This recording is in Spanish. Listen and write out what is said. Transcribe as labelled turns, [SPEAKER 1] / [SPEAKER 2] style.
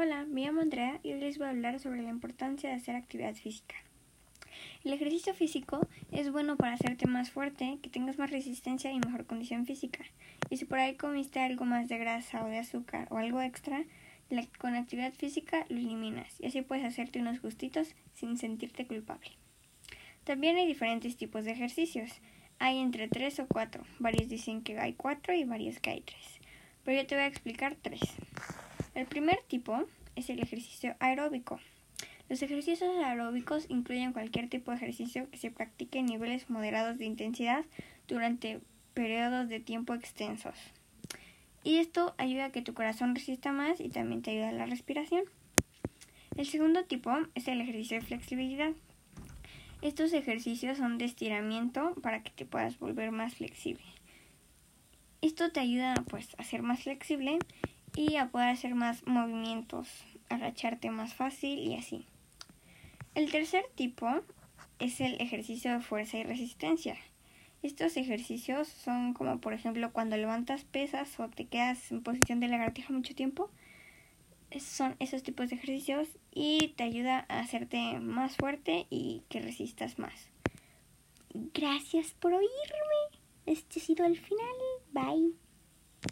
[SPEAKER 1] Hola, me llamo Andrea y hoy les voy a hablar sobre la importancia de hacer actividad física. El ejercicio físico es bueno para hacerte más fuerte, que tengas más resistencia y mejor condición física. Y si por ahí comiste algo más de grasa o de azúcar o algo extra, con actividad física lo eliminas y así puedes hacerte unos gustitos sin sentirte culpable. También hay diferentes tipos de ejercicios. Hay entre 3 o 4. Varios dicen que hay 4 y varios que hay 3. Pero yo te voy a explicar 3. El primer tipo es el ejercicio aeróbico. Los ejercicios aeróbicos incluyen cualquier tipo de ejercicio que se practique en niveles moderados de intensidad durante periodos de tiempo extensos. Y esto ayuda a que tu corazón resista más y también te ayuda a la respiración. El segundo tipo es el ejercicio de flexibilidad. Estos ejercicios son de estiramiento para que te puedas volver más flexible. Esto te ayuda pues a ser más flexible y a poder hacer más movimientos, agacharte más fácil y así. El tercer tipo es el ejercicio de fuerza y resistencia. Estos ejercicios son como por ejemplo cuando levantas pesas o te quedas en posición de lagartija mucho tiempo. Son esos tipos de ejercicios y te ayuda a hacerte más fuerte y que resistas más. Gracias por oírme. Este ha sido el final. Bye.